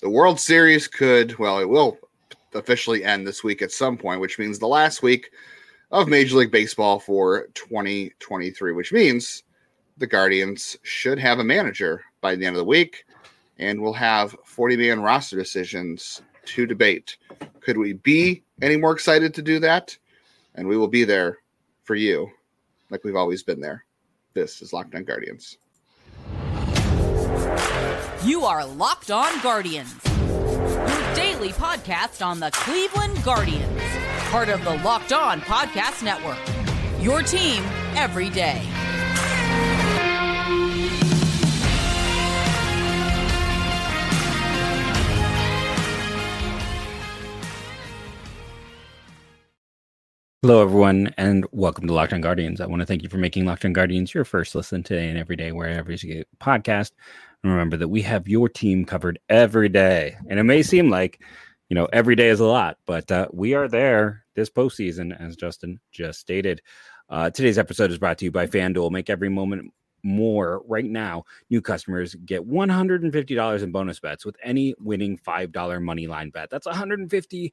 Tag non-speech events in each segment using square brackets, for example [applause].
the World Series could, well, it will officially end this week at some point, which means the last week of Major League Baseball for 2023, which means the Guardians should have a manager by the end of the week, and we'll have 40 man roster decisions to debate. Could we be any more excited to do that? And we will be there for you, like we've always been there. This is Locked On Guardians. You are Locked On Guardians, your daily podcast on the Cleveland Guardians, part of the Locked On Podcast Network. Your team every day. Hello, everyone, and welcome to Locked On Guardians. I want to thank you for making Locked On Guardians your first listen today and every day, wherever you get podcast. Remember that we have your team covered every day. And it may seem like, you know, every day is a lot, but uh, we are there this postseason, as Justin just stated. Uh, today's episode is brought to you by FanDuel. Make every moment more right now. New customers get $150 in bonus bets with any winning $5 money line bet. That's 150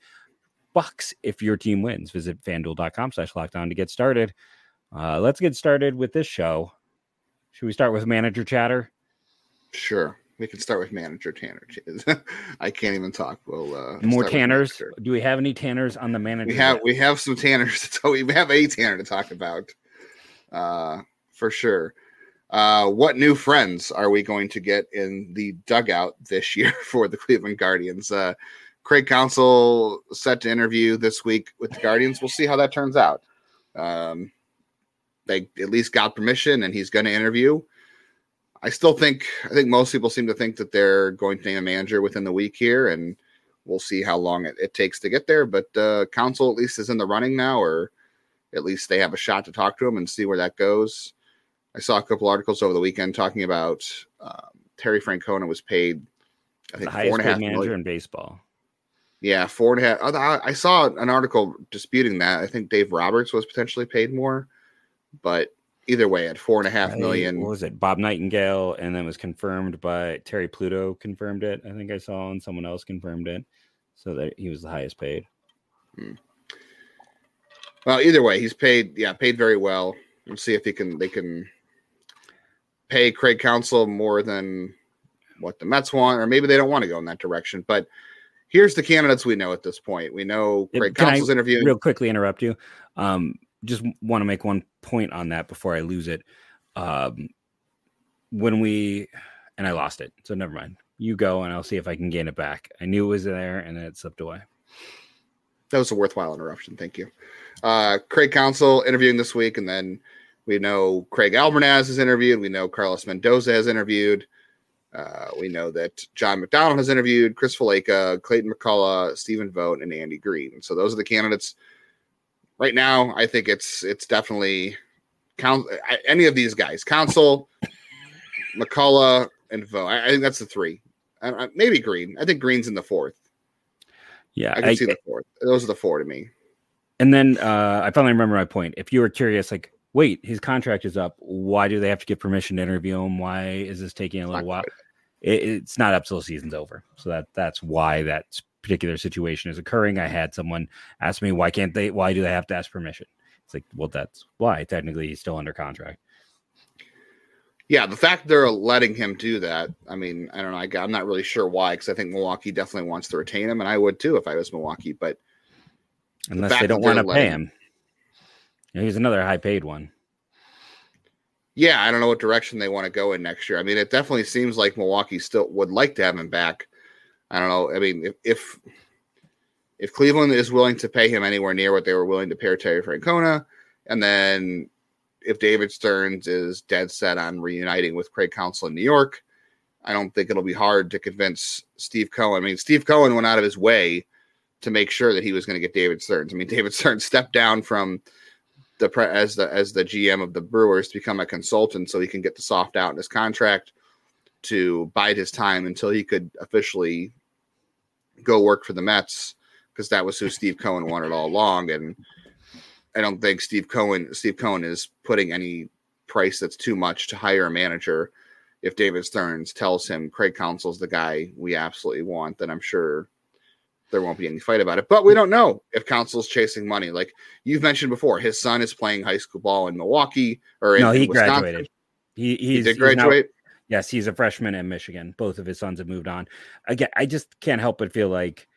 bucks if your team wins. Visit fanduel.com slash lockdown to get started. Uh, let's get started with this show. Should we start with manager chatter? Sure. We can start with manager Tanner. [laughs] I can't even talk. We'll uh, more Tanners. Do we have any Tanners on the manager? We have we have some Tanners. [laughs] So we have a Tanner to talk about, uh, for sure. Uh, what new friends are we going to get in the dugout this [laughs] year for the Cleveland Guardians? Uh, Craig Counsell set to interview this week with the Guardians. We'll see how that turns out. Um, they at least got permission, and he's going to interview. I still think I think most people seem to think that they're going to name a manager within the week here, and we'll see how long it, it takes to get there. But uh, Counsell at least is in the running now, or at least they have a shot to talk to him and see where that goes. I saw a couple articles over the weekend talking about um, Terry Francona was paid I think the highest paid manager million. in baseball. Yeah, four and a half. I saw an article disputing that. I think Dave Roberts was potentially paid more, but either way, at four and a half million. What was it? Bob Nightingale, and then was confirmed by Terry Pluto. Confirmed it. I think I saw, and someone else confirmed it, so that he was the highest paid. Hmm. Well, either way, he's paid. Yeah, paid very well. We'll see if he can. They can pay Craig Counsell more than what the Mets want, or maybe they don't want to go in that direction, but here's the candidates we know at this point. We know Craig Can Counsell's interview. Real quickly interrupt you. Um, just want to make one point on that before I lose it. Um, when we and I lost it, so never mind. You go, and I'll see if I can gain it back. I knew it was there, and then it slipped away. That was a worthwhile interruption. Thank you. Uh, Craig Counsell interviewing this week, and then we know Craig Albernaz has interviewed. We know Carlos Mendoza has interviewed. Uh, we know that John McDonald has interviewed Chris Valaika, Clayton McCullough, Stephen Vogt, and Andy Green. So those are the candidates. Right now, I think it's it's definitely count any of these guys. Counsell, McCullough, and Vogt. I, I, think that's the three. I, maybe Green. I think Green's in the fourth. Yeah, I can see the fourth. Those are the four to me. And then uh, I finally remember my point. If you were curious, like wait, his contract is up. Why do they have to get permission to interview him? Why is this taking a little while? It, it's not up till the season's over. So that that's why that particular situation is occurring. I had someone ask me, why can't they? Why do they have to ask permission? It's like, well, that's why. Technically, he's still under contract. Yeah, the fact they're letting him do that, I mean, I don't know. I, am not really sure why, because I think Milwaukee definitely wants to retain him, and I would too if I was Milwaukee. But unless the they don't want to pay him, know, he's another high paid one yeah, I don't know what direction they want to go in next year. I mean, it definitely seems like Milwaukee still would like to have him back. I don't know. I mean, if if, if Cleveland is willing to pay him anywhere near what they were willing to pay Terry Francona, and then if David Stearns is dead set on reuniting with Craig Counsell in New York, I don't think it'll be hard to convince Steve Cohen. I mean, Steve Cohen went out of his way to make sure that he was going to get David Stearns. I mean, [laughs] David Stearns stepped down from the as the as the GM of the Brewers to become a consultant so he can get the soft out in his contract to bide his time until he could officially go work for the Mets because that was who Steve Cohen wanted all along and I don't think Steve Cohen Steve Cohen is putting any price that's too much to hire a manager if David Stearns tells him Craig Counsell's the guy we absolutely want, then I'm sure there won't be any fight about it. But we don't know if Counsell's chasing money. Like you've mentioned before, his son is playing high school ball in Milwaukee or in, no, he Wisconsin. graduated. He, he's, He did graduate. Yes, he's a freshman in Michigan. Both of his sons have moved on. Again, I just can't help but feel like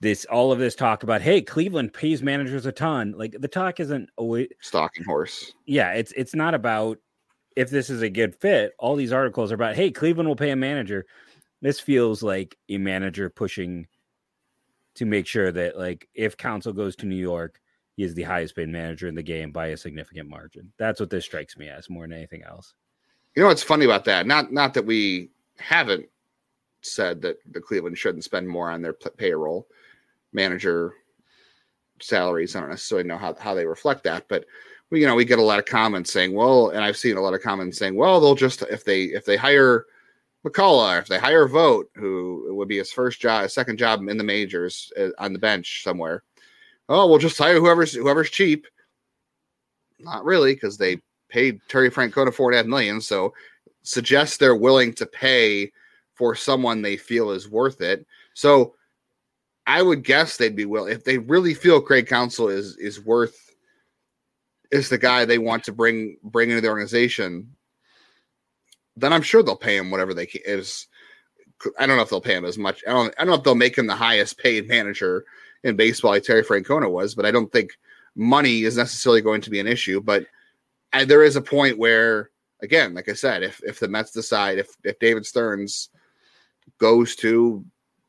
this all of this talk about hey, Cleveland pays managers a ton. Like the talk isn't always Stalking horse. yeah, it's it's not about if this is a good fit. All these articles are about hey, Cleveland will pay a manager. This feels like a manager pushing to make sure that like if Counsell goes to New York, he is the highest paid manager in the game by a significant margin. That's what this strikes me as more than anything else. You know what's funny about that? Not not that we haven't said that the Cleveland shouldn't spend more on their p- payroll, manager salaries. I don't necessarily know how, how they reflect that, but we you know we get a lot of comments saying, well, and I've seen a lot of comments saying, well, they'll just if they if they hire McCullough, if they hire Vogt, who would be his first job, second job in the majors uh, on the bench somewhere. Oh, we'll just hire whoever's whoever's cheap. Not really, because they paid Terry Francona four and a half million. So suggests they're willing to pay for someone they feel is worth it. So I would guess they'd be willing if they really feel Craig Counsell is is worth is the guy they want to bring bring into the organization. Then I'm sure they'll pay him whatever they can. Is I don't know if they'll pay him as much. I don't. I don't know if they'll make him the highest paid manager in baseball like Terry Francona was, but I don't think money is necessarily going to be an issue. But and there is a point where, again, like I said, if if the Mets decide if if David Stearns goes to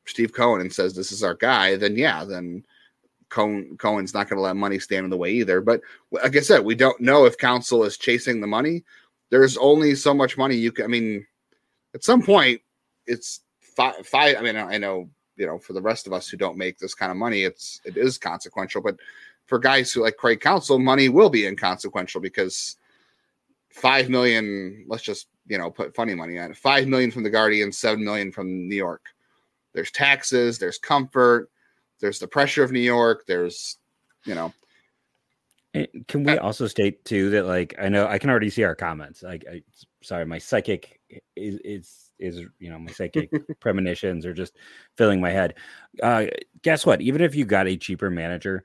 Steve Cohen and says this is our guy, then yeah, then Cohen Cohen's not going to let money stand in the way either. But like I said, we don't know if Counsell is chasing the money. There's only so much money you can. I mean, at some point, it's five. Five. I mean, I know you know for the rest of us who don't make this kind of money, it's it is consequential. But for guys who like Craig Counsell, money will be inconsequential because five million. Let's just you know put funny money on it. Five million from the Guardians, seven million from New York. There's taxes. There's comfort. There's the pressure of New York. There's you know Can we also state too that like I know I can already see our comments. Like, I, sorry, my psychic is is is you know my psychic [laughs] premonitions are just filling my head. Uh, guess what? Even if you got a cheaper manager,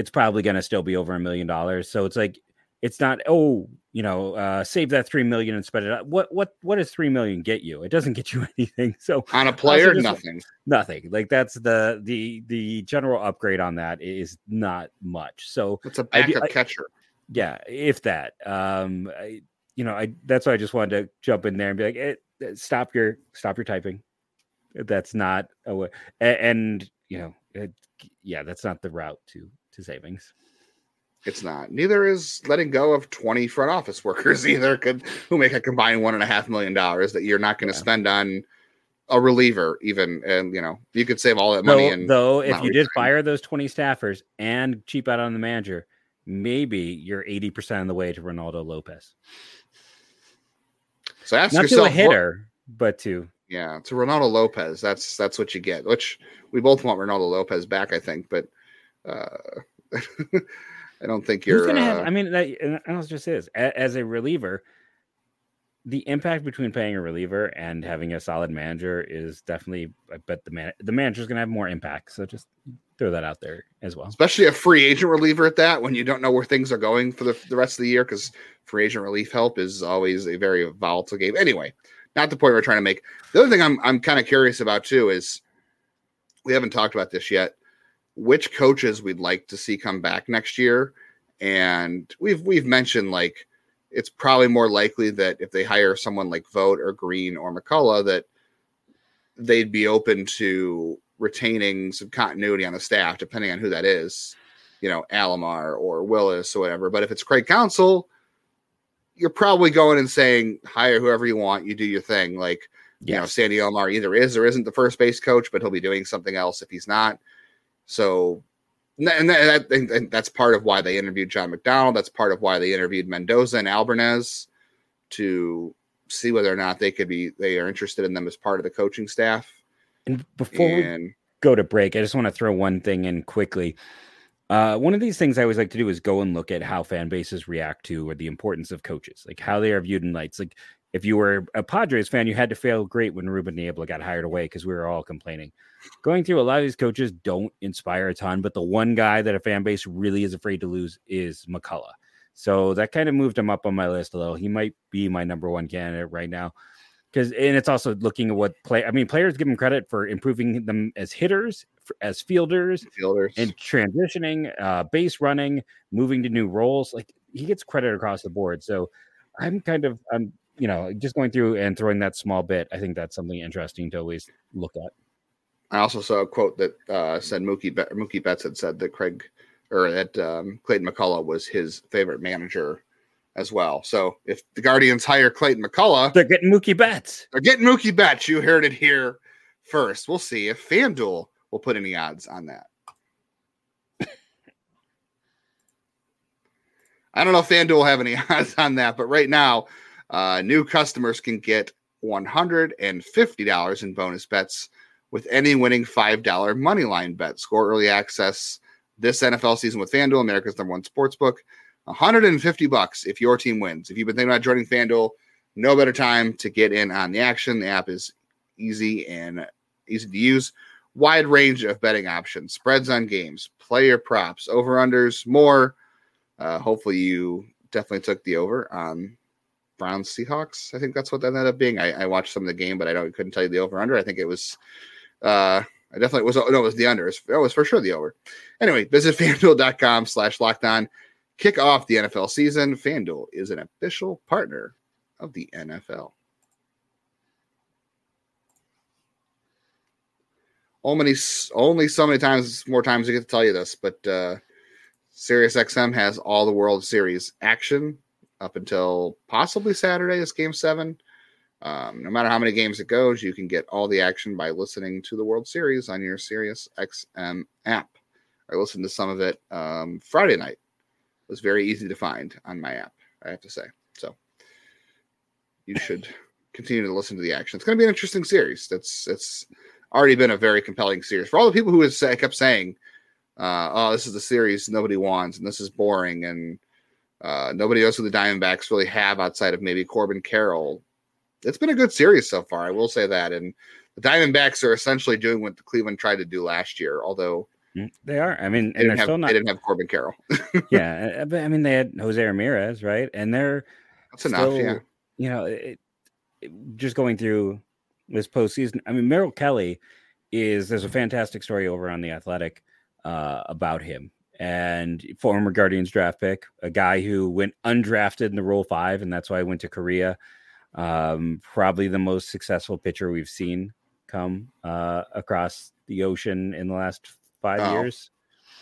it's probably going to still be over a million dollars. So it's like it's not oh you know uh, save that three million and spend it out. What what what does three million get you? It doesn't get you [laughs] anything. So on a player, just- nothing. nothing. Like that's the the the general upgrade on that is not much. So It's a backup I- catcher. yeah if that um I, you know i that's why i just wanted to jump in there and be like eh, eh, stop your stop your typing that's not a way a- and, you know it, yeah that's not the route to to savings It's not. Neither is letting go of 20 front office workers [laughs] either, could who make a combined one and a half million dollars that you're not going to Yeah. spend on a reliever, even. And you know, you could save all that money though, and though if you did fire those 20 staffers and cheap out on the manager maybe you're 80% of the way to reynaldo lopez so ask not to yourself a what- hitter but to yeah, to Reynaldo Lopez. That's that's what you get. Which we both want Reynaldo Lopez back, I think, but uh [laughs] I don't think you're Who's gonna have? uh, I mean, that and I was just is a- as a reliever, the impact between paying a reliever and having a solid manager is definitely. I bet the man the manager's gonna have more impact. So just throw that out there as well. especially a free agent reliever at that when you don't know where things are going for the, the rest of the year because free agent relief help is always a very volatile game anyway not the point we're trying to make the other thing i'm, I'm kind of curious about too is we haven't talked about this yet which coaches we'd like to see come back next year and we've we've mentioned like it's probably more likely that if they hire someone like vogt or green or mccullough that they'd be open to retaining some continuity on the staff, depending on who that is, you know, Alomar or Willis or whatever. But if it's Craig Counsell, you're probably going and saying, hire whoever you want, you do your thing. Like, you know, Sandy Alomar either is or isn't the first base coach, but he'll be doing something else if he's not. So, and that, and that, and- and that's part of why they interviewed John McDonald. That's part of why they interviewed Mendoza and Albernaz to see whether or not they could be they are interested in them as part of the coaching staff. And before we go to break, I just want to throw one thing in quickly. Uh, one of these things I always like to do is go and look at how fan bases react to or the importance of coaches, like how they are viewed in lights. Like if you were a Padres fan, you had to feel great when Ruben Niebla got hired away because we were all complaining. Going through a lot of these coaches don't inspire a ton, but the one guy that a fan base really is afraid to lose is McCullough. So that kind of moved him up on my list a little. He might be my number one candidate right now. Because and it's also looking at what play. I mean, players give him credit for improving them as hitters, as fielders, fielders, and transitioning, uh, base running, moving to new roles. Like he gets credit across the board. So I'm kind of I'm you know just going through and throwing that small bit. I think that's something interesting to at least look at. I also saw a quote that uh, said Mookie Be- Mookie Betts had said that Craig or that um, Clayton McCullough was his favorite manager as well. So if the Guardians hire Clayton McCullough, they're getting Mookie Betts. They're getting Mookie Betts. You heard it here first. We'll see if FanDuel will put any odds on that. I don't know if FanDuel will have any [laughs] odds on that, but right now, uh, new customers can get $150 in bonus bets with any winning $5 money line bet. Score early access this NFL season with FanDuel, America's number one sports book. 150 bucks if your team wins. If you've been thinking about joining FanDuel, no better time to get in on the action. The app is easy and easy to use. Wide range of betting options, spreads on games, player props, over unders, more. Uh, hopefully, you definitely took the over on Browns Seahawks. I think that's what that ended up being. I, I watched some of the game, but I don't couldn't tell you the over under. I think it was uh, I definitely was. No, it was the under. It was, for sure the over. Anyway, visit [laughs] fanduel.com slash locked on. Kick off the NFL season. FanDuel is an official partner of the NFL. Only, only so many times, more times I get to tell you this, but uh, SiriusXM has all the World Series action up until possibly Saturday is Game Seven. Um, no matter how many games it goes, you can get all the action by listening to the World Series on your Sirius XM app. I listened to some of it um, Friday night. It was very easy to find on my app, I have to say. So you should [laughs] continue to listen to the action. It's going to be an interesting series. That's it's already been a very compelling series for all the people who have kept saying, uh, "Oh, this is the series nobody wants, and this is boring, and uh, nobody else with the Diamondbacks really have outside of maybe Corbin Carroll." it's been a good series so far. I will say that. And the Diamondbacks are essentially doing what the Cleveland tried to do last year, although mm, they are. I mean, they, didn't have, not... they didn't have Corbin Carroll. [laughs] yeah, uh, but I mean, they had Jose Ramirez, right? And they're that's still, enough. Yeah, you know, it, it, just going through this postseason. I mean, Merrill Kelly is there's a fantastic story over on the Athletic uh, about him and former Guardians draft pick, a guy who went undrafted in the Rule Five, and that's why I went to Korea um, probably the most successful pitcher we've seen come uh, across the ocean in the last five oh. years.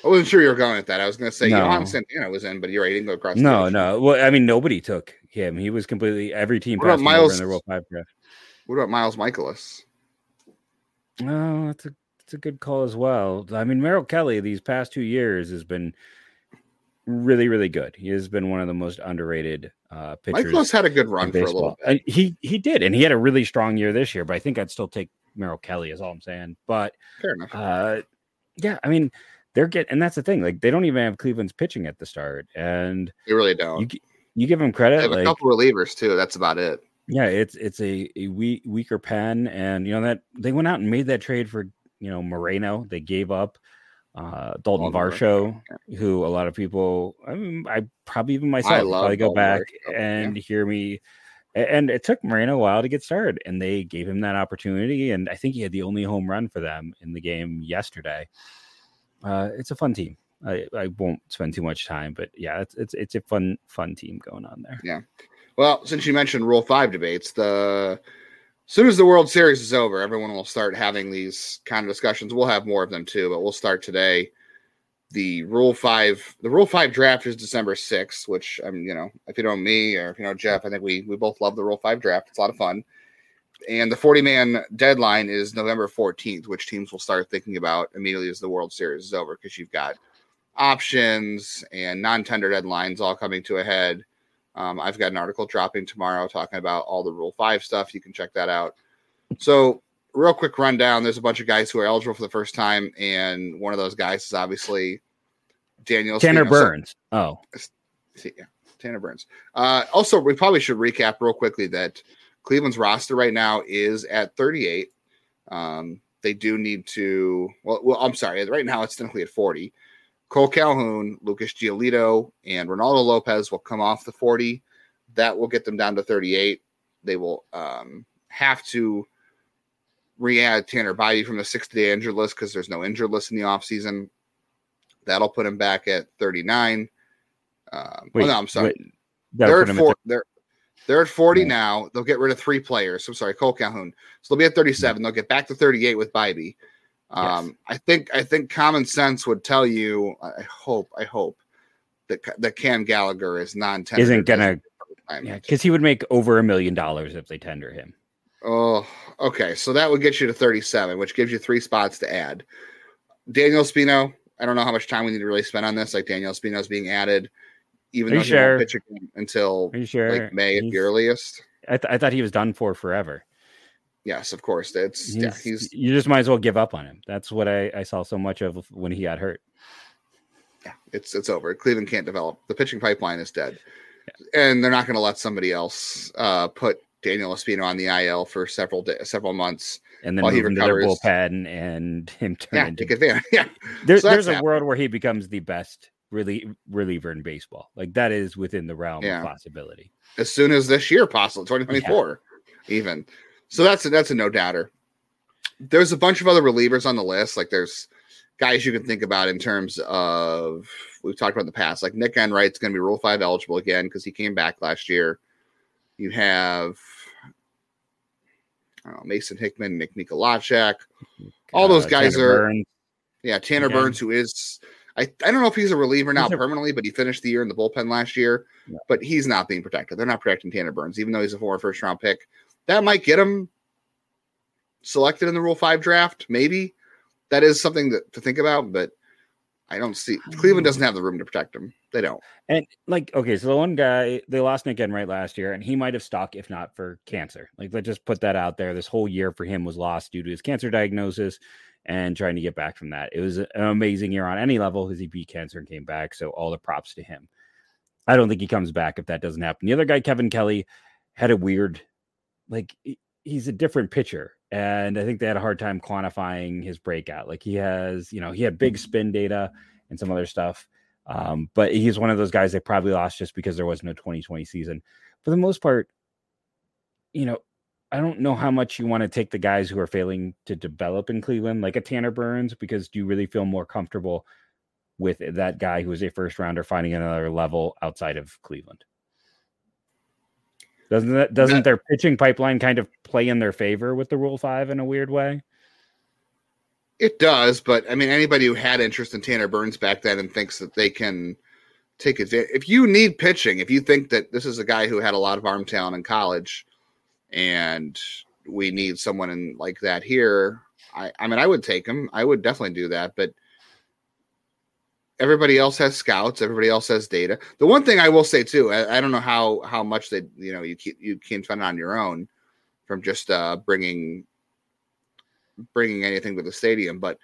I wasn't sure you were going at that. I was going to say no. Johan Santana was in, but you're right. He didn't go across. No, no. Well, I mean, nobody took him. He was completely every team. What about Miles in the Rule Five draft? What about Miles Mikolas? Oh, that's a that's a good call as well. I mean, Merrill Kelly these past two years has been really, really good. He has been one of the most underrated uh, pitchers. Mikolas had a good run for a little bit. And he he did, and he had a really strong year this year. But I think I'd still take Merrill Kelly. Is all I'm saying. But fair enough. Uh, yeah, I mean, they're getting, and that's the thing. Like they don't even have Cleveland's pitching at the start, and they really don't. You, you give them credit. They have like, a couple relievers too. That's about it. Yeah, it's it's a, a weak, weaker pen, and you know that they went out and made that trade for you know Moreno. They gave up uh, Dalton Varsho, who a lot of people, I mean, I probably even myself probably go back Varsho. and yeah. hear me. And it took Moreno a while to get started, and they gave him that opportunity. And I think he had the only home run for them in the game yesterday. Uh, it's a fun team. I, I won't spend too much time, but yeah, it's it's it's a fun fun team going on there. Yeah. Well, since you mentioned Rule Five debates, the soon as the World Series is over, everyone will start having these kind of discussions. We'll have more of them too, but we'll start today. The Rule Five, the Rule Five draft is December sixth, which I'm, you know, if you know me or if you know Jeff, I think we we both love the Rule Five draft. It's a lot of fun. And the 40 man deadline is November 14th, which teams will start thinking about immediately as the World Series is over because you've got options and non tender deadlines all coming to a head. Um, I've got an article dropping tomorrow talking about all the Rule 5 stuff. You can check that out. So, real quick rundown there's a bunch of guys who are eligible for the first time, and one of those guys is obviously Daniel Tanner Burns. Oh, yeah. Tanner Burns. Uh, also, we probably should recap real quickly that Cleveland's roster right now is at 38. Um, they do need to. Well, well, I'm sorry. Right now, it's technically at 40. Cole Calhoun, Lucas Giolito, and Reynaldo Lopez will come off the 40. That will get them down to 38. They will um, have to re-add Tanner Bybee from the 60-day injured list because there's no injured list in the offseason. That'll put him back at 39. Um, wait, oh, no, I'm sorry. Wait, they're at four. They're they're at 40 yeah. now. They'll get rid of three players. I'm sorry, Cole Calhoun. So they'll be at 37. Mm-hmm. They'll get back to 38 with Bybee. Um, yes. I think I think common sense would tell you. I hope I hope that that Cam Gallagher is non isn't gonna yeah because he would make over a million dollars if they tender him. Oh, okay. So that would get you to 37, which gives you three spots to add. Daniel Espino, I don't know how much time we need to really spend on this. Like Daniel Espino is being added, even Are though he sure? won't pitch until sure? like May at the earliest. I, th- I thought he was done for forever. Yes, of course. It's he's, yeah, he's you just might as well give up on him. That's what I, I saw so much of when he got hurt. Yeah, it's it's over. Cleveland can't develop. The pitching pipeline is dead. Yeah. And they're not going to let somebody else uh, put Daniel Espino on the IL for several days, several months, and then while move he recovers. Into their bullpen and him turn yeah, into take advantage. [laughs] Yeah, there, so there's a happening. world where he becomes the best really reliever in baseball. Like that is within the realm yeah. of possibility. As soon as this year, possible 2024, yeah. even. So that's a, that's a no doubter. There's a bunch of other relievers on the list. Like there's guys you can think about in terms of we've talked about in the past. Like Nick Enright's going to be Rule Five eligible again because he came back last year. You have know, Mason Hickman, Nick Mikolajczyk. All those uh, guys Tanner are. Burns. Yeah, Tanner Burns, who is I, I don't know if he's a reliever now permanently, but he finished the year in the bullpen last year. Yeah. But he's not being protected. They're not protecting Tanner Burns, even though he's a former first round pick that might get him selected in the Rule Five draft. Maybe that is something that, to think about, but I don't see Cleveland doesn't have the room to protect him. They don't. And like, okay, so the one guy they lost Nick Enright last year, and he might have stuck if not for cancer. Like, let's just put that out there. This whole year for him was lost due to his cancer diagnosis and trying to get back from that. It was an amazing year on any level because he beat cancer and came back. So all the props to him. I don't think he comes back if that doesn't happen. The other guy, Kevin Kelly, had a weird like he's a different pitcher and i think they had a hard time quantifying his breakout like he has you know he had big mm-hmm. spin data and some other stuff um, but he's one of those guys they probably lost just because there was no 2020 season for the most part you know i don't know how much you want to take the guys who are failing to develop in cleveland like a tanner burns because do you really feel more comfortable with that guy who is a first rounder finding another level outside of cleveland doesn't that doesn't their pitching pipeline kind of play in their favor with the Rule Five in a weird way? It does, but I mean, anybody who had interest in Tanner Burns back then and thinks that they can take advantage. If you need pitching, if you think that this is a guy who had a lot of arm talent in college, and we need someone in like that here, I, I mean, I would take him. I would definitely do that, but everybody else has scouts everybody else has data. The one thing i will say too i, I don't know how how much they you know you you can find on your own from just uh bringing bringing anything to the stadium but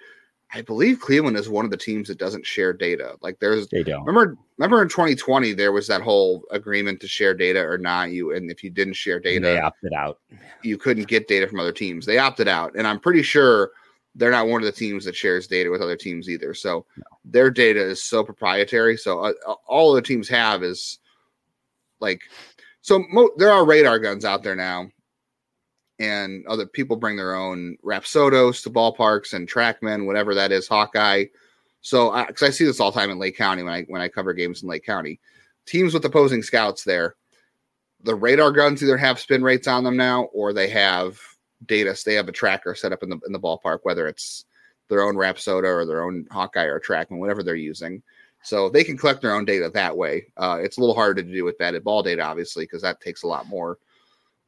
i believe cleveland is one of the teams that doesn't share data. Like there's they don't. remember remember in 2020 there was that whole agreement to share data or not you and if you didn't share data they opted out. you couldn't get data from other teams. They opted out and i'm pretty sure they're not one of the teams that shares data with other teams either. So no. their data is so proprietary. So uh, uh, all the teams have is like, so mo- there are radar guns out there now, and other people bring their own Rapsodos to ballparks and TrackMan, whatever that is, Hawkeye. So, because I, I see this all the time in Lake County when I when I cover games in Lake County, teams with opposing scouts there, the radar guns either have spin rates on them now or they have data. So they have a tracker set up in the in the ballpark, whether it's their own Rapsodo or their own Hawkeye or TrackMan, whatever they're using. So they can collect their own data that way. Uh, it's a little harder to do with batted ball data, obviously, because that takes a lot more.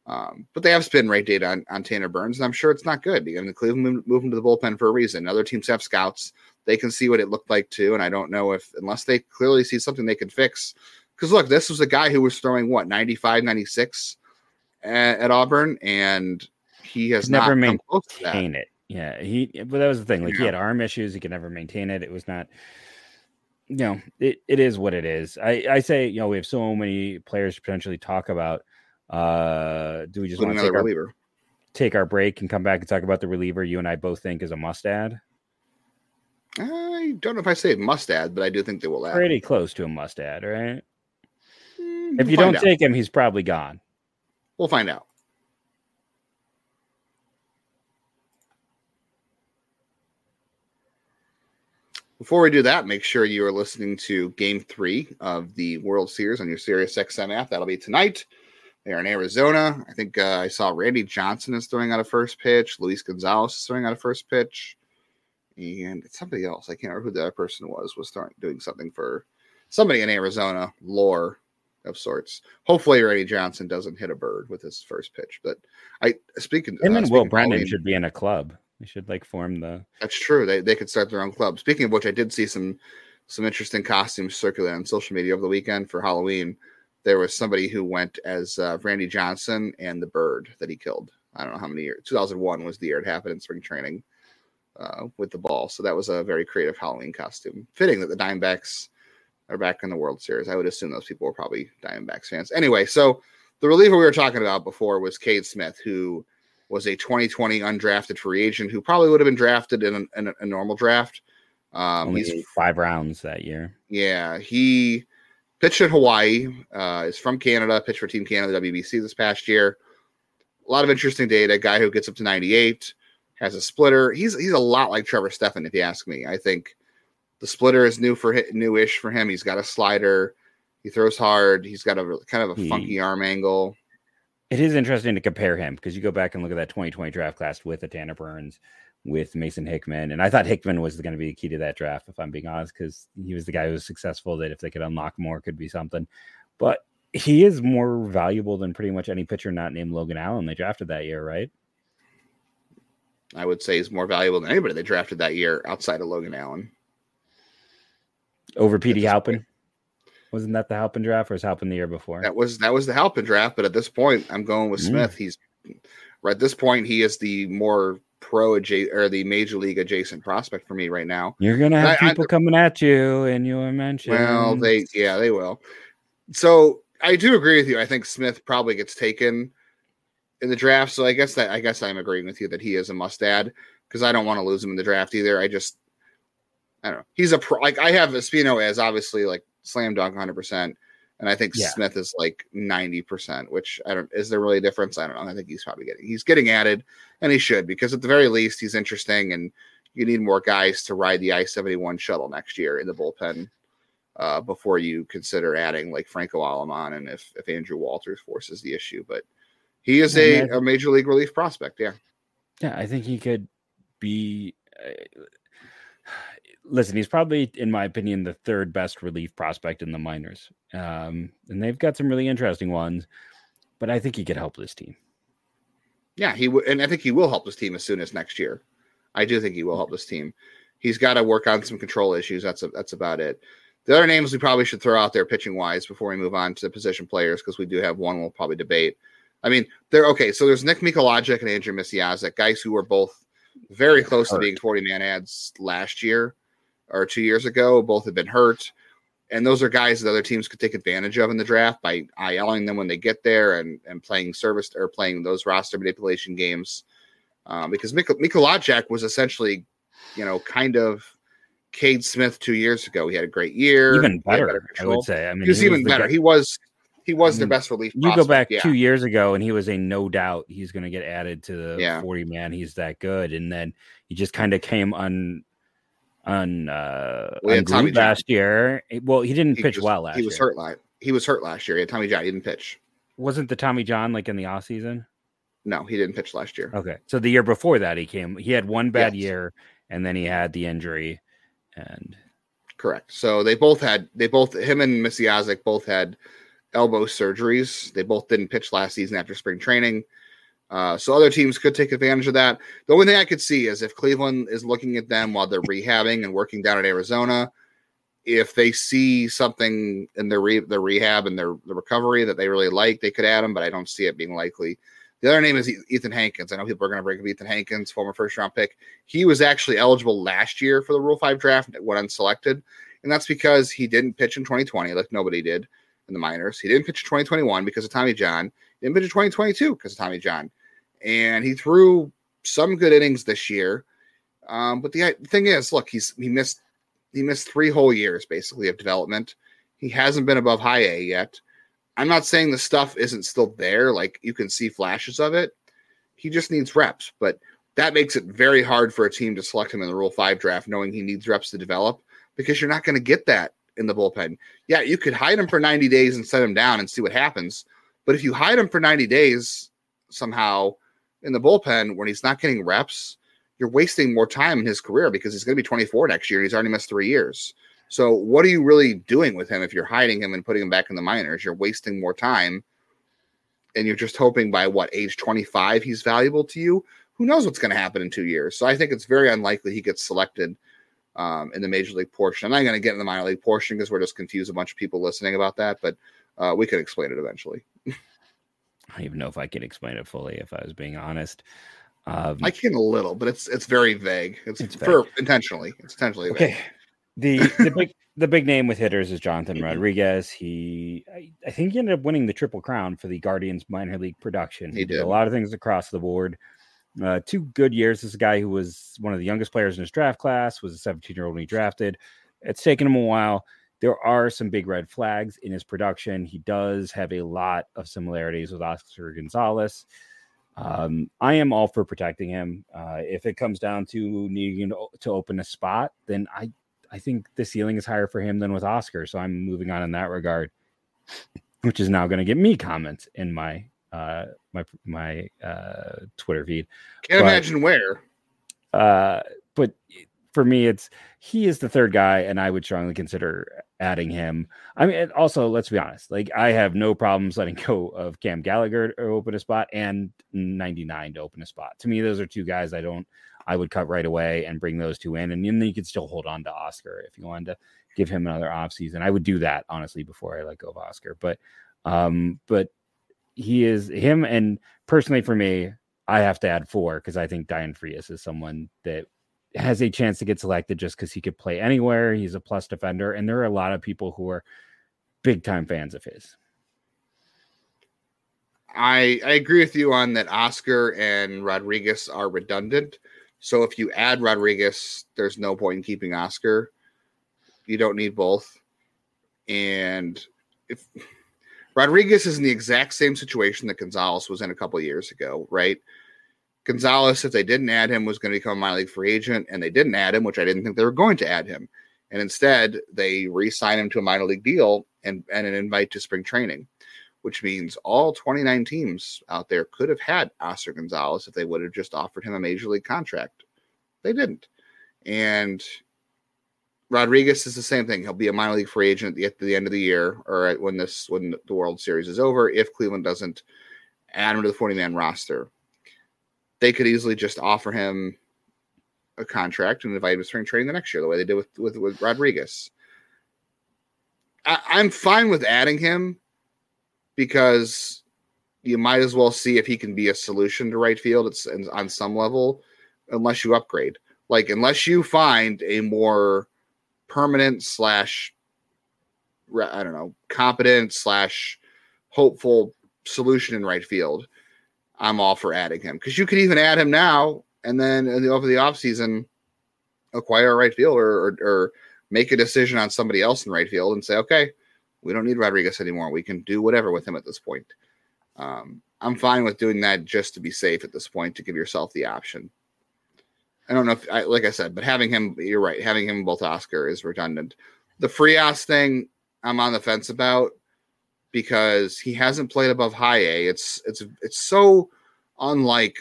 Um, but they have spin rate data on, on Tanner Burns, and I'm sure it's not good. I mean, Cleveland moved him to the bullpen for a reason. Other teams have scouts; they can see what it looked like too. And I don't know if, unless they clearly see something they can fix, because look, this was a guy who was throwing what 95, 96 at, at Auburn, and he has never maintained it. Yeah, he. But that was the thing. Like yeah. he had arm issues. He could never maintain it. It was not. you know, it, it is what it is. I, I say, you know, we have so many players to potentially talk about. Uh, do we just want to take our, reliever? take our break and come back and talk about the reliever you and I both think is a must add? I don't know if I say must add, but I do think they will add. Pretty close to a must add, right? Mm, if you don't out. take him, he's probably gone. We'll find out. Before we do that, make sure you are listening to Game Three of the World Series on your Sirius XM app. That'll be tonight. They are in Arizona. I think uh, I saw Randy Johnson is throwing out a first pitch. Luis Gonzalez is throwing out a first pitch, and somebody else. I can't remember who the other person was. Was throwing doing something for somebody in Arizona. Lore of sorts. Hopefully, Randy Johnson doesn't hit a bird with his first pitch. But I speaking. Him uh, and Will Brennan should be in a club. They should like form the. That's true. They they could start their own club. Speaking of which, I did see some some interesting costumes circulate on social media over the weekend for Halloween. There was somebody who went as uh, Randy Johnson and the bird that he killed. I don't know how many years. 2001 was the year it happened in spring training uh, with the ball. So that was a very creative Halloween costume. Fitting that the Diamondbacks are back in the World Series. I would assume those people were probably Diamondbacks fans. Anyway, so the reliever we were talking about before was Cade Smith, who was a 2020 undrafted free agent who probably would have been drafted in a, in a normal draft. Um, Only he's five rounds that year. Yeah, he pitched at Hawaii. Uh, is from Canada. Pitched for Team Canada WBC this past year. A lot of interesting data. Guy who gets up to 98, has a splitter. He's he's a lot like Trevor Stephan, if you ask me. I think the splitter is new for newish for him. He's got a slider. He throws hard. He's got a kind of a he, funky arm angle it is interesting to compare him because you go back and look at that 2020 draft class with the Tanner Burns, with Mason Hickman, and I thought Hickman was going to be the key to that draft, if I'm being honest, because he was the guy who was successful. That if they could unlock more, could be something. But he is more valuable than pretty much any pitcher not named Logan Allen they drafted that year, right? I would say he's more valuable than anybody they drafted that year outside of Logan Allen. Over Petey Halpin. Wasn't that the Halpin draft, or was Halpin the year before? That was that was the Halpin draft. But at this point, I'm going with mm. Smith. He's right at this point. He is the more pro adjacent or the major league adjacent prospect for me right now. You're gonna have I, people I, coming at you, and you'll mention. Well, they yeah, they will. So I do agree with you. I think Smith probably gets taken in the draft. So I guess that I guess I'm agreeing with you that he is a must add because I don't want to lose him in the draft either. I just I don't know. He's a pro. Like I have Espino as obviously like slam dunk 100%. And I think yeah. Smith is like 90%, which I don't, is there really a difference? I don't know. I think he's probably getting, he's getting added and he should because at the very least he's interesting and you need more guys to ride the I 71 shuttle next year in the bullpen uh, before you consider adding like Franco Aleman and if, if Andrew Walters forces the issue. But he is a, a major league relief prospect. Yeah. Yeah. I think he could be. Listen, he's probably, in my opinion, the third best relief prospect in the minors. Um, and they've got some really interesting ones, but I think he could help this team. Yeah, he would, and I think he will help this team as soon as next year. I do think he will help this team. He's got to work on some control issues. That's a, that's about it. The other names we probably should throw out there pitching wise before we move on to the position players because we do have one we'll probably debate. I mean, they're okay. So there's Nick Mikolajczyk and Andrew Misiaszek, guys who were both very close to being 40 man ads last year or two years ago. Both have been hurt. And those are guys that other teams could take advantage of in the draft by ILing them when they get there and, and playing service or playing those roster manipulation games. Um, because Mik- Mikolajczyk was essentially, you know, kind of Cade Smith two years ago. He had a great year. Even better, better I would say. I mean, he was he even was better. Guy. He was he was I mean, their best relief. You prospect, go back yeah. two years ago, and he was a no doubt he's going to get added to the yeah. forty man. He's that good, and then he just kind of came on on uh on Tommy last year. Well, he didn't he pitch was, well last year. He was year. hurt last. He was hurt last year. He had Tommy John. He didn't pitch. Wasn't the Tommy John like in the off season? No, he didn't pitch last year. Okay, so the year before that, he came. He had one bad yes. year, and then he had the injury. And correct. So they both had. They both him and Misiaszek both had elbow surgeries. They both didn't pitch last season after spring training. Uh, so other teams could take advantage of that. The only thing I could see is if Cleveland is looking at them while they're rehabbing and working down at Arizona, if they see something in their re- their rehab and their the recovery that they really like, they could add them, but I don't see it being likely. The other name is Ethan Hankins. I know people are going to bring up Ethan Hankins, former first round pick. He was actually eligible last year for the Rule 5 draft, went unselected. And that's because he didn't pitch in 2020 like nobody did in the minors. He didn't pitch in 2021 because of Tommy John. He didn't 2022 because of Tommy John. And he threw some good innings this year. Um, but the thing is, look, he's he missed he missed three whole years basically of development. He hasn't been above high A yet. I'm not saying the stuff isn't still there, like you can see flashes of it. He just needs reps, but that makes it very hard for a team to select him in the Rule 5 draft, knowing he needs reps to develop, because you're not going to get that in the bullpen. Yeah, you could hide him for 90 days and set him down and see what happens. But if you hide him for 90 days somehow in the bullpen when he's not getting reps, you're wasting more time in his career because he's going to be 24 next year. He's already missed three years. So what are you really doing with him if you're hiding him and putting him back in the minors? You're wasting more time, and you're just hoping by what age 25 he's valuable to you. Who knows what's going to happen in two years? So I think it's very unlikely he gets selected um, in the major league portion. I'm not going to get in the minor league portion because we're just confused a bunch of people listening about that, but uh, we could explain it eventually. I don't even know if I could explain it fully if I was being honest. Um, I can a little, but it's it's very vague. It's, it's for vague. intentionally. It's intentionally okay. The [laughs] the big the big name with hitters is Jonathan Rodriguez. He I, I, think he ended up winning the triple crown for the Guardians minor league production. He, he did a lot of things across the board. Uh, two good years. This is a guy who was one of the youngest players in his draft class. Was a 17 year old when he drafted. It's taken him a while. There are some big red flags in his production. He does have a lot of similarities with Oscar Gonzalez. Um, I am all for protecting him. Uh, if it comes down to needing to, open a spot, then I I think the ceiling is higher for him than with Oscar. So I'm moving on in that regard, which is now going to get me comments in my uh my my uh Twitter feed. Can't but, imagine where. Uh, but for me, it's he is the third guy, and I would strongly consider adding him. I mean, also let's be honest, like I have no problems letting [laughs] go of Cam Gallagher to open a spot and 99 to open a spot. To me, those are two guys I don't. I would cut right away and bring those two in, and then you could still hold on to Oscar if you wanted to give him another offseason. I would do that honestly before I let go of Oscar, but um, but he is him, and personally for me, I have to add four because I think Dayan Frias is someone that has a chance to get selected just because he could play anywhere. He's a plus defender, and there are a lot of people who are big time fans of his. I I agree with you on that. Oscar and Rodriguez are redundant. So if you add Rodriguez, there's no point in keeping Oscar. You don't need both. And if Rodriguez is in the exact same situation that Gonzalez was in a couple years ago, right? Gonzalez, if they didn't add him, was going to become a minor league free agent, and they didn't add him, which I didn't think they were going to add him. And instead, they re-sign him to a minor league deal and, and an invite to spring training, which means all 29 teams out there could have had Oscar Gonzalez if they would have just offered him a major league contract. They didn't. And Rodriguez is the same thing. He'll be a minor league free agent at the, at end of the year or when this when the World Series is over if Cleveland doesn't add him to the 40 man roster they could easily just offer him a contract and invite him to spring training the next year, the way they did with with, with Rodriguez. I, I'm fine with adding him because you might as well see if he can be a solution to right field. It's on some level, unless you upgrade. Like unless you find a more permanent slash, I don't know, competent slash hopeful solution in right field I'm all for adding him because you could even add him now and then in the, over the offseason acquire a right fielder or, or make a decision on somebody else in right field and say, okay, we don't need Rodriguez anymore. We can do whatever with him at this point. Um, I'm fine with doing that just to be safe at this point to give yourself the option. I don't know if, I, like I said, but having him, you're right, having him both Oscar is redundant. The Frias thing, I'm on the fence about because he hasn't played above high A. It's it's it's so unlike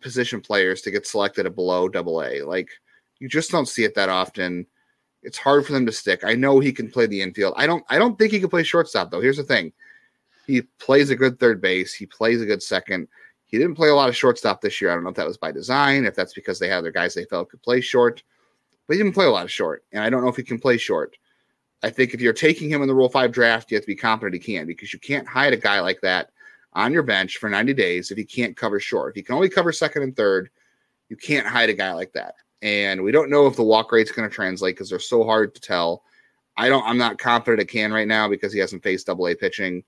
position players to get selected at below double A. Like you just don't see it that often. It's hard for them to stick. I know he can play the infield. I don't I don't think he can play shortstop though. Here's the thing. He plays a good third base. He plays a good second. He didn't play a lot of shortstop this year. I don't know if that was by design, if that's because they had their guys they felt could play short, but he didn't play a lot of short. And I don't know if he can play short. I think if you're taking him in the Rule 5 draft, you have to be confident he can because you can't hide a guy like that on your bench for 90 days if he can't cover short. If he can only cover second and third, you can't hide a guy like that. And we don't know if the walk rate's going to translate because they're so hard to tell. I don't. I'm not confident it can right now because he hasn't faced Double A pitching.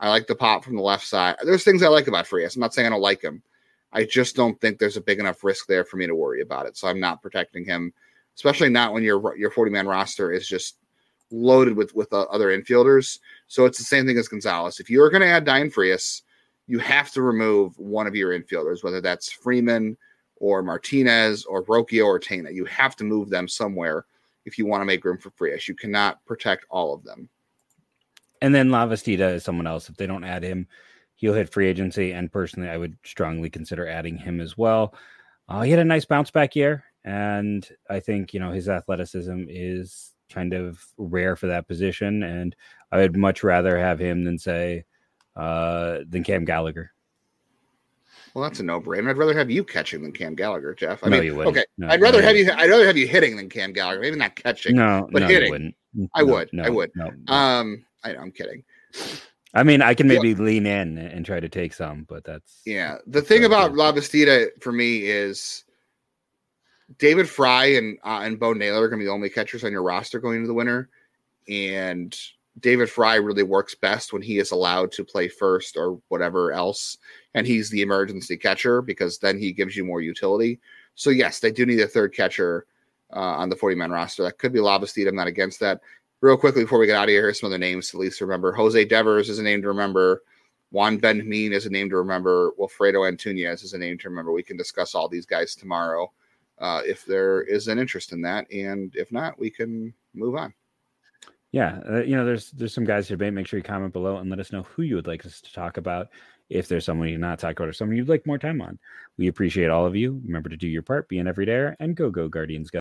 I like the pop from the left side. There's things I like about Frias. I'm not saying I don't like him. I just don't think there's a big enough risk there for me to worry about it. So I'm not protecting him, especially not when your your 40 man roster is just loaded with with uh, other infielders. So it's the same thing as Gonzalez. If you're going to add Dayan Frias, you have to remove one of your infielders, whether that's Freeman or Martinez or Rocchio or Tena. You have to move them somewhere if you want to make room for Frias. You cannot protect all of them. And then Lavastida is someone else. If they don't add him, he'll hit free agency. And personally, I would strongly consider adding him as well. Uh, he had a nice bounce back year. And I think, you know, his athleticism is kind of rare for that position. And I would much rather have him than, say, uh, than Cam Gallagher. Well, that's a no-brainer. I'd rather have you catching than Cam Gallagher, Jeff. I No, mean, you wouldn't. okay, No, I'd rather no, have you. I'd rather have you hitting than Cam Gallagher. Maybe not catching. No, but hitting. I would. I would. Um, I know, I'm kidding. I mean, I can maybe lean in and try to take some, but that's Yeah, the thing about yeah. Lavastida for me is David Fry and uh, and Bo Naylor are going to be the only catchers on your roster going into the winter, and David Fry really works best when he is allowed to play first or whatever else, and he's the emergency catcher because then he gives you more utility. So yes, they do need a third catcher uh, on the forty man roster. That could be Lavastida. I'm not against that. Real quickly before we get out of here, here's some other names to at least remember. Jose Devers is a name to remember. Juan Benjamin is a name to remember. Wilfredo Antunez is a name to remember. We can discuss all these guys tomorrow uh, if there is an interest in that, and if not, we can move on. yeah. Uh, you know, there's there's some guys here. debate. Make sure you comment below and let us know who you would like us to talk about. If there's someone you're not talking about or someone you'd like more time on, we appreciate all of you. Remember to do your part, be an everyday, and go go Guardians. Go.